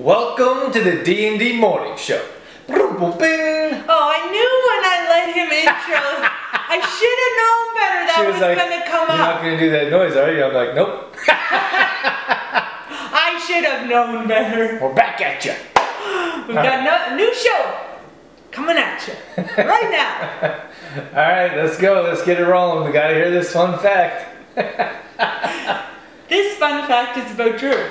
Welcome to the D&D Morning Show. Boom, boom, bing. Oh, I knew when I let him intro. I should have known better that She was, was like, gonna come you're not going to do that noise, are you? I'm like, nope. I should have known better. We're back at you. We've got no, a new show coming at you right now. All right, let's go. Let's get it rolling. We got to hear this fun fact. This fun fact is about Drew.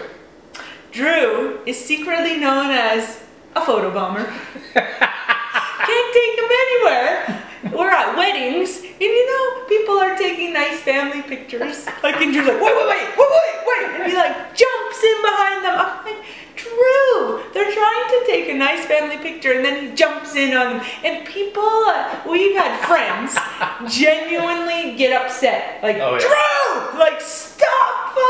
Drew is secretly known as a photobomber. Can't take him anywhere. We're at weddings, and you know, people are taking nice family pictures. Like, and Drew's like, wait, wait, wait, wait, wait, wait. And he like jumps in behind them. I'm like, Drew, they're trying to take a nice family picture, and then he jumps in on them. And people, uh, we've had friends genuinely get upset. Like, Oh, yeah. Drew, like, stop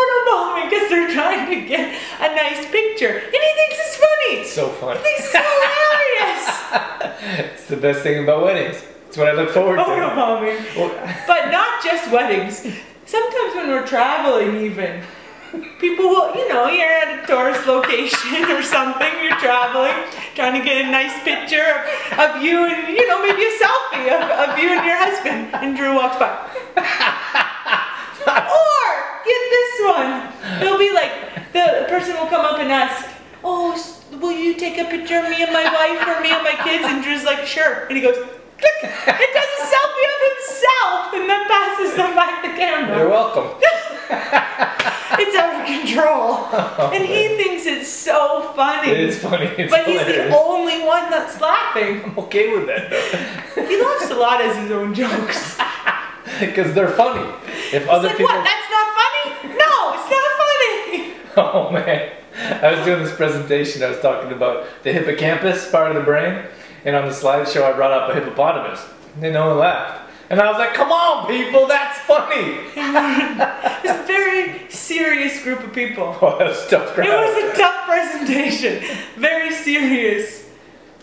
photobombing because they're trying to get a nice picture. And he thinks it's funny. So fun. He thinks it's hilarious. it's the best thing about weddings. It's what I look forward oh, to. Photobombing. Well, But not just weddings. Sometimes when we're traveling, even people will, you know, you're at a tourist location or something, you're traveling, trying to get a nice picture of, of you and, you know, maybe a selfie of, of you and your husband. And Drew walks by. Get this one. It'll be like the person will come up and ask, "Oh, will you take a picture of me and my wife or me and my kids?" And Drew's like, "Sure." And he goes, "Click." It does a selfie of himself and then passes them back the camera. You're welcome. It's out of control, and he thinks it's so funny. It is funny. It's But he's the only one that's laughing. I'm okay with that though. He laughs a lot at his own jokes. Because they're funny. If He's other like, people. what? That's not funny? No, it's not funny. Oh man. I was doing this presentation, I was talking about the hippocampus part of the brain, and on the slideshow I brought up a hippopotamus. And no one laughed. And I was like, come on, people, that's funny! It's a very serious group of people. Oh, that was a tough crowd. It was a tough presentation. Very serious.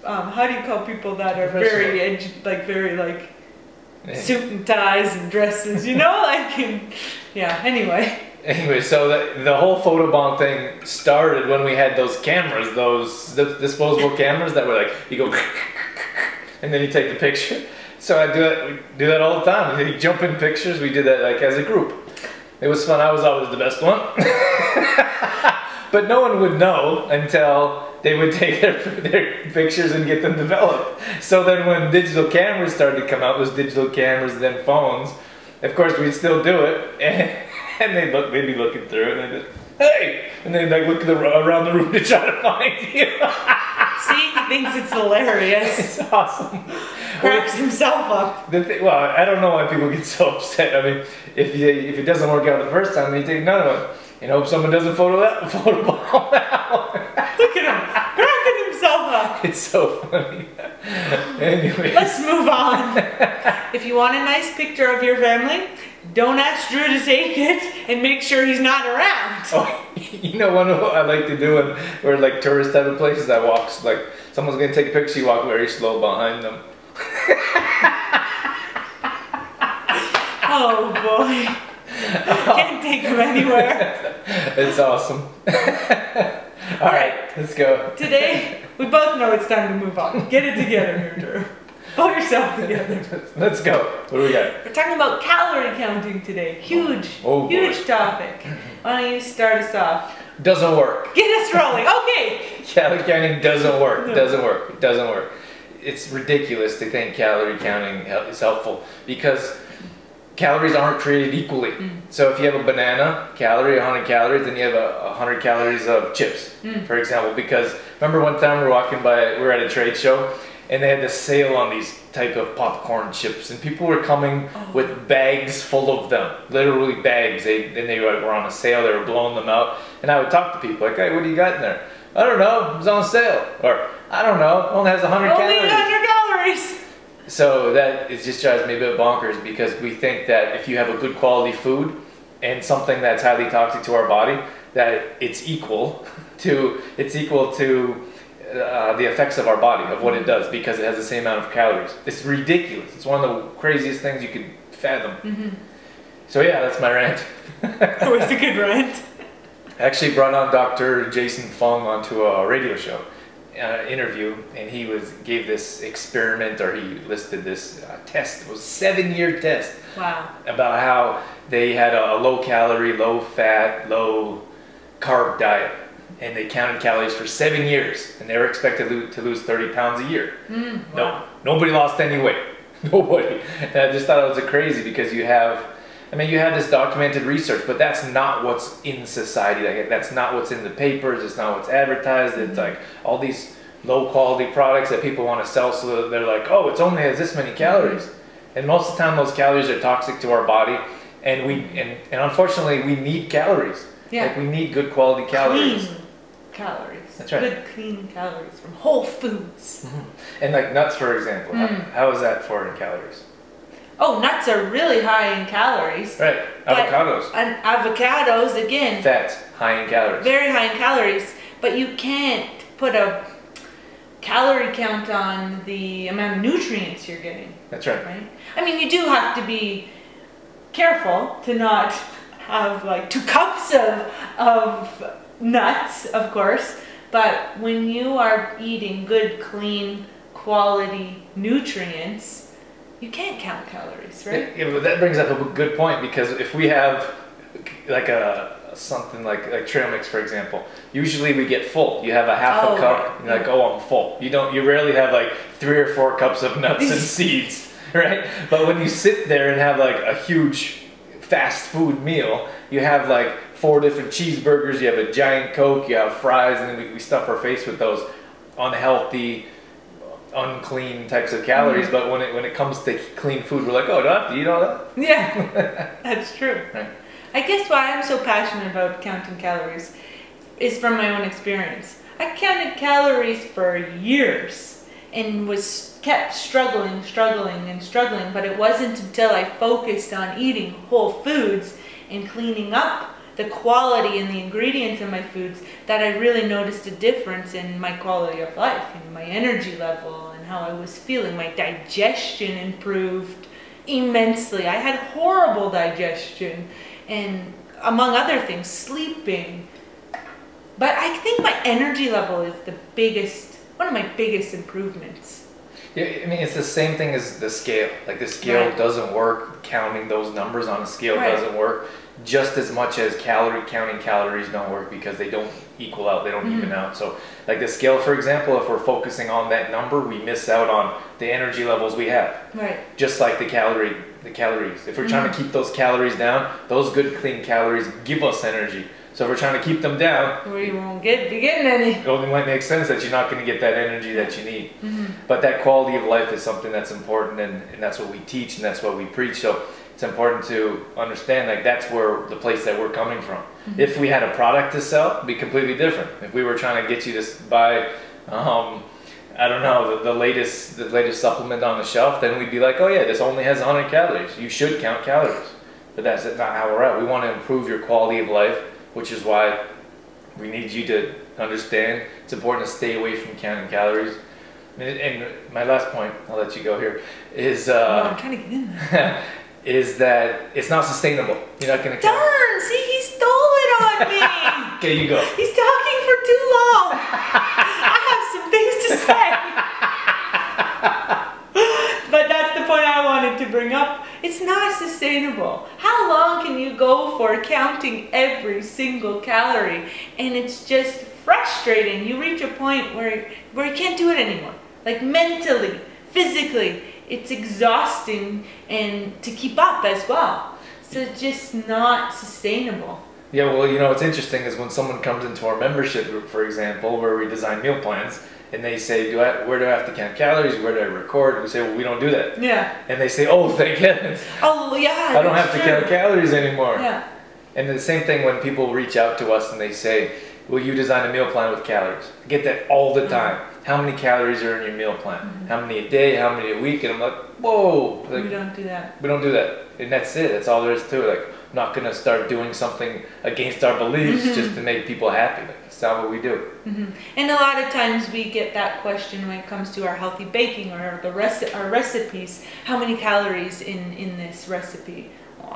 Um, how do you call people that are very edgy, like very like suit and ties and dresses? You know, like and, yeah. Anyway, Anyway, so the, the whole photobomb thing started when we had those cameras, those th- disposable cameras that were like, you go, and then you take the picture. So I do that, we do that all the time. You jump in pictures, we did that like as a group. It was fun, I was always the best one. but no one would know until they would take their, their pictures and get them developed. So then when digital cameras started to come out, was digital cameras then phones. Of course, we'd still do it, and, and they'd look, they'd be looking through it, and they'd just, hey, and they'd like look the, around the room to try to find you. see, he thinks it's hilarious. it's awesome. Cracks himself up. The thing, well, I don't know why people get so upset. I mean, if you, if it doesn't work out the first time, then you take another one. And hope someone doesn't photo that photo bomb out. Look at him, cracking himself up. it's so funny. anyway, Let's move on. If you want a nice picture of your family, don't ask Drew to take it and make sure he's not around. oh, you know one of what I like to do when we're like tourist type of places. I walk like someone's gonna take a picture. You walk very slow behind them. Oh boy. Can't take him anywhere. It's awesome. All right, let's go. Today, we both know it's time to move on. Get it together here, Drew. Pull yourself together. Let's go. What do we got? We're talking about calorie counting today. Huge, Oh, oh boy. huge topic. Why don't you start us off? Doesn't work. Get us rolling. Okay. Calorie counting doesn't work. Doesn't work. It doesn't work. It's ridiculous to think calorie counting is helpful because calories aren't created equally. Mm. So if you have a banana, calorie 100 calories, then you have a 100 calories of chips, mm. for example. Because remember one time we were walking by, we were at a trade show, and they had the sale on these type of popcorn chips, and people were coming oh. with bags full of them, literally bags. They then they were on a sale. They were blowing them out, and I would talk to people like, "Hey, what do you got in there?" I don't know. It was on sale, or I don't know. It only has 100 Only calories. 100 calories. So that it just drives me a bit bonkers because we think that if you have a good quality food and something that's highly toxic to our body, that it's equal to it's equal to uh, the effects of our body of what it does because it has the same amount of calories. It's ridiculous. It's one of the craziest things you could fathom. So yeah, that's my rant. It was a good rant. I actually brought on Dr. Jason Fung onto a radio show uh, interview, and he was gave this experiment, or he listed this uh, test. It was a seven-year test Wow. about how they had a low calorie, low fat, low carb diet, and they counted calories for seven years, and they were expected to lo- to lose 30 pounds a year. Mm, No, wow. nobody lost any weight. Nobody. And I just thought it was crazy because you have, I mean, you have this documented research, but that's not what's in society. Like, that's not what's in the papers. It's not what's advertised. It's like all these low quality products that people want to sell, so that they're like, oh, it's only has this many calories, and most of the time those calories are toxic to our body, and we and, and unfortunately we need calories. Yeah. Like we need good quality calories. Clean calories. That's right. Good clean calories from whole foods. And like nuts, for example, how- Mm. how is that for in calories? Oh, nuts are really high in calories. Right, avocados. And avocados, again, Fats, high in calories. very high in calories, but you can't put a calorie count on the amount of nutrients you're getting, That's right. right? I mean, you do have to be careful to not have like two cups of, of nuts, of course, but when you are eating good, clean, quality nutrients, you can't count calories, right? Yeah, but that brings up a good point because if we have like a something like like trail mix, for example, usually we get full. You have a half Oh, a cup, right, and you're like, oh, I'm full. You don't. You rarely have like three or four cups of nuts and seeds, right? But when you sit there and have like a huge fast food meal, you have like four different cheeseburgers, you have a giant Coke, you have fries, and then we, we stuff our face with those unhealthy, unclean types of calories. Mm-hmm. But when it when it comes to clean food, we're like, oh, do I have to eat all that? Yeah, that's true. Right. I guess why I'm so passionate about counting calories is from my own experience. I counted calories for years and was kept struggling, struggling, and struggling, but it wasn't until I focused on eating whole foods and cleaning up the quality and the ingredients in my foods that I really noticed a difference in my quality of life and my energy level and how I was feeling. My digestion improved immensely. I had horrible digestion and among other things, sleeping. But I think my energy level is the biggest, one of my biggest improvements. Yeah, I mean, it's the same thing as the scale. Like the scale Right. doesn't work. Counting those numbers on a scale Right. doesn't work. Just as much as calorie counting calories don't work because they don't equal out. They don't Mm-hmm. even out. So, like the scale, for example, if we're focusing on that number, we miss out on the energy levels we have. Right. Just like the calorie, the calories. If we're trying to keep those calories down, those good clean calories give us energy. So if we're trying to keep them down, you won't get be getting any. it only might make sense that you're not going to get that energy that you need. But that quality of life is something that's important, and, and that's what we teach, and that's what we preach. So it's important to understand like that's where the place that we're coming from. If we had a product to sell, it'd be completely different. If we were trying to get you to buy, um, I don't know, the, the latest the latest supplement on the shelf, then we'd be like, oh yeah, this only has 100 calories. You should count calories. But that's not how we're at. We want to improve your quality of life, which is why we need you to understand it's important to stay away from counting calories. And, and my last point, I'll let you go here, is Oh, uh, I'm trying to get in there. is that it's not sustainable. You're not gonna count. Darn! See, he stole it on me. Okay, you go. He's talking for too long. I have some things to say. but that's the point I wanted to bring up. It's not sustainable. How long can you go for counting every single calorie? And it's just frustrating. You reach a point where where you can't do it anymore. Like mentally, physically, it's exhausting and to keep up as well. So it's just not sustainable. Yeah, well, you know what's interesting is when someone comes into our membership group, for example, where we design meal plans, and they say, "Do I? Where do I have to count calories? Where do I record?" We say, "Well, we don't do that." Yeah. And they say, "Oh, thank heavens, Oh yeah. I don't have that's to count calories anymore." Yeah. And the same thing when people reach out to us and they say, Will you design a meal plan with calories? I get that all Mm-hmm. the time. How many calories are in your meal plan? How many a day? How many a week? And I'm like, Whoa, like, we don't do that. we don't do that. And that's it. That's all there is to it. Like, not going to start doing something against our beliefs Mm-hmm. just to make people happy. Like, that's not what we do. And a lot of times we get that question when it comes to our healthy baking or the rest our recipes. How many calories in in this recipe?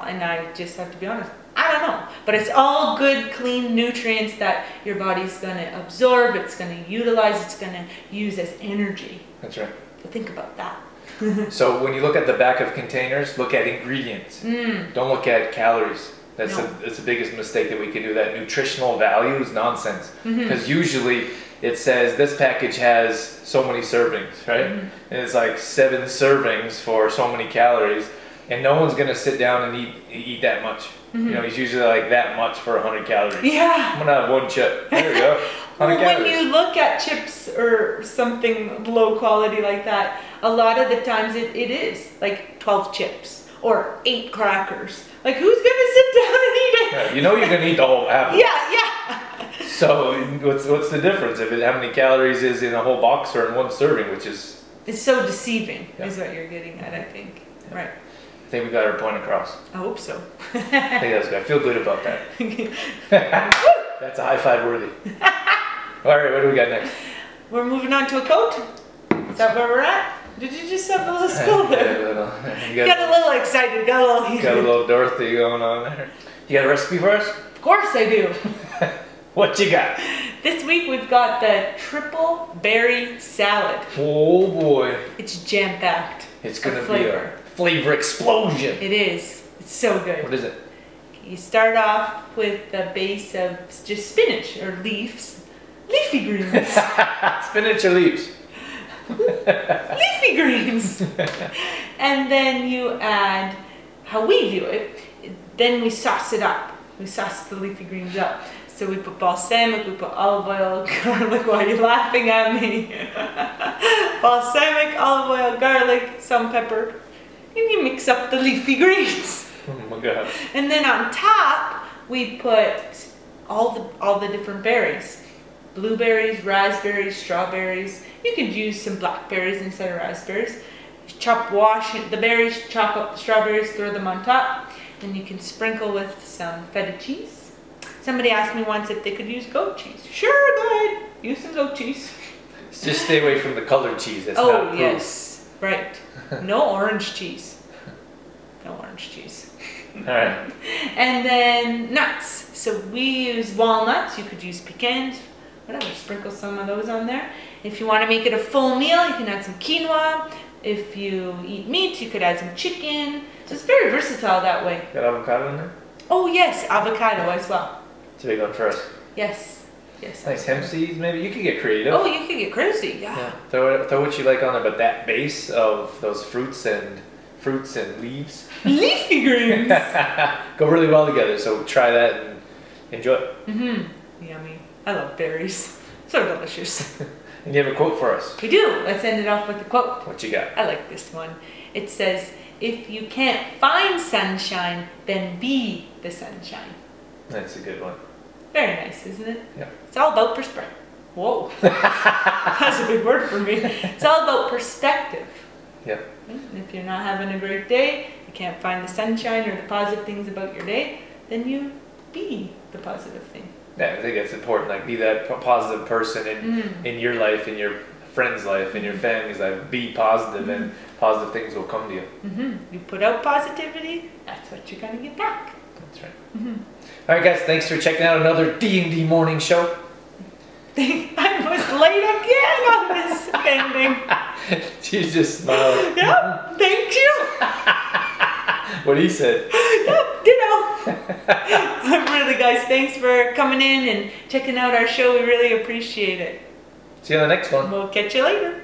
and I just have to be honest, I don't know. But it's all good, clean nutrients that your body's gonna absorb, it's gonna utilize, it's gonna use as energy. That's right. So think about that. So when you look at the back of containers, look at ingredients. Mm. Don't look at calories. That's No. the that's the biggest mistake that we can do. That nutritional value is nonsense. Because usually it says this package has so many servings, right? Mhm. And it's like seven servings for so many calories, and no one's gonna sit down and eat eat that much. Mhm. You know, it's usually like that much for hundred calories. Yeah. I'm gonna have one chip. There we go. Well, 100 when you look at chips or something low quality like that, a lot of the times it, it is like 12 chips or eight crackers. Like, who's gonna sit down and eat it? Yeah, you know you're gonna eat the whole apple. Yeah, yeah. So what's what's the difference if it how many calories is in a whole box or in one serving, which is It's so deceiving, Yeah. is what you're getting at, I think. Right. I think we got our point across. I hope so. I think that's good. I feel good about that. That's a high five worthy. All right, what do we got next? We're moving on to a coat. Is that where we're at? Did you just have a little Yeah, there? a little- you Got got, a little excited, got a little heated. got a little Dorothy going on there. You got a recipe for us? Of course I do. What you got? This week we've got the triple berry salad. Oh boy, It's jam packed. it's gonna be a flavor explosion. It is. It's so good. What is it? You start off with a base of just spinach or leaves, leafy greens, Spinach or leaves? leafy greens, and then you add how we do it. Then we sauce it up. We sauce the leafy greens up. So we put balsamic, we put olive oil, garlic. Why are you laughing at me? balsamic, olive oil, garlic, some pepper, and you mix up the leafy greens. Oh my god. And then on top, we put all the all the different berries. Blueberries, raspberries, strawberries. You could use some blackberries instead of raspberries. Chop, wash the berries, chop up the strawberries, throw them on top. Then you can sprinkle with some feta cheese. Somebody asked me once if they could use goat cheese. Sure, go ahead. Use some goat cheese. Just stay away from the colored cheese. That's oh, not oh, approved. yes. Right. No orange cheese. No orange cheese. All right. And then nuts. So we use walnuts. You could use pecans, whatever. Sprinkle some of those on there. If you want to make it a full meal, you can add some quinoa. If you eat meat, you could add some chicken. So it's very versatile that way. Got avocado in there? Oh yes, avocado as well. It's a big one for us. Yes, yes. Nice hemp seeds, maybe. You could get creative. Oh, you could get crazy. Yeah. Yeah. Throw, throw what you like on there, but that base of those fruits and fruits and leaves Leafy greens. go really well together. So try that and enjoy. it. mhm. Yummy. I love berries. So delicious. And you have a quote for us. we do. Let's end it off with a quote. What you got? I like this one. It says, if you can't find sunshine, then be the sunshine. That's a good one. Very nice, isn't it? Yeah. It's all about perspective. Whoa. That's a big word for me. It's all about perspective. Yeah. And If you're not having a great day, you can't find the sunshine or the positive things about your day, then you be the positive thing. Yeah, I think it's important. Like, be that p- positive person in Mm. in your life, in your friend's life, in your family's life. Be positive, and positive things will come to you. hmm You put out positivity, that's what you're going to get back. That's right. Mhm. All right, guys. Thanks for checking out another D and D morning show. I was late again on this ending. she just smiled. Yep, thank you. What he said. Really, guys, thanks for coming in and checking out our show. We really appreciate it. See you on the next one. We'll catch you later.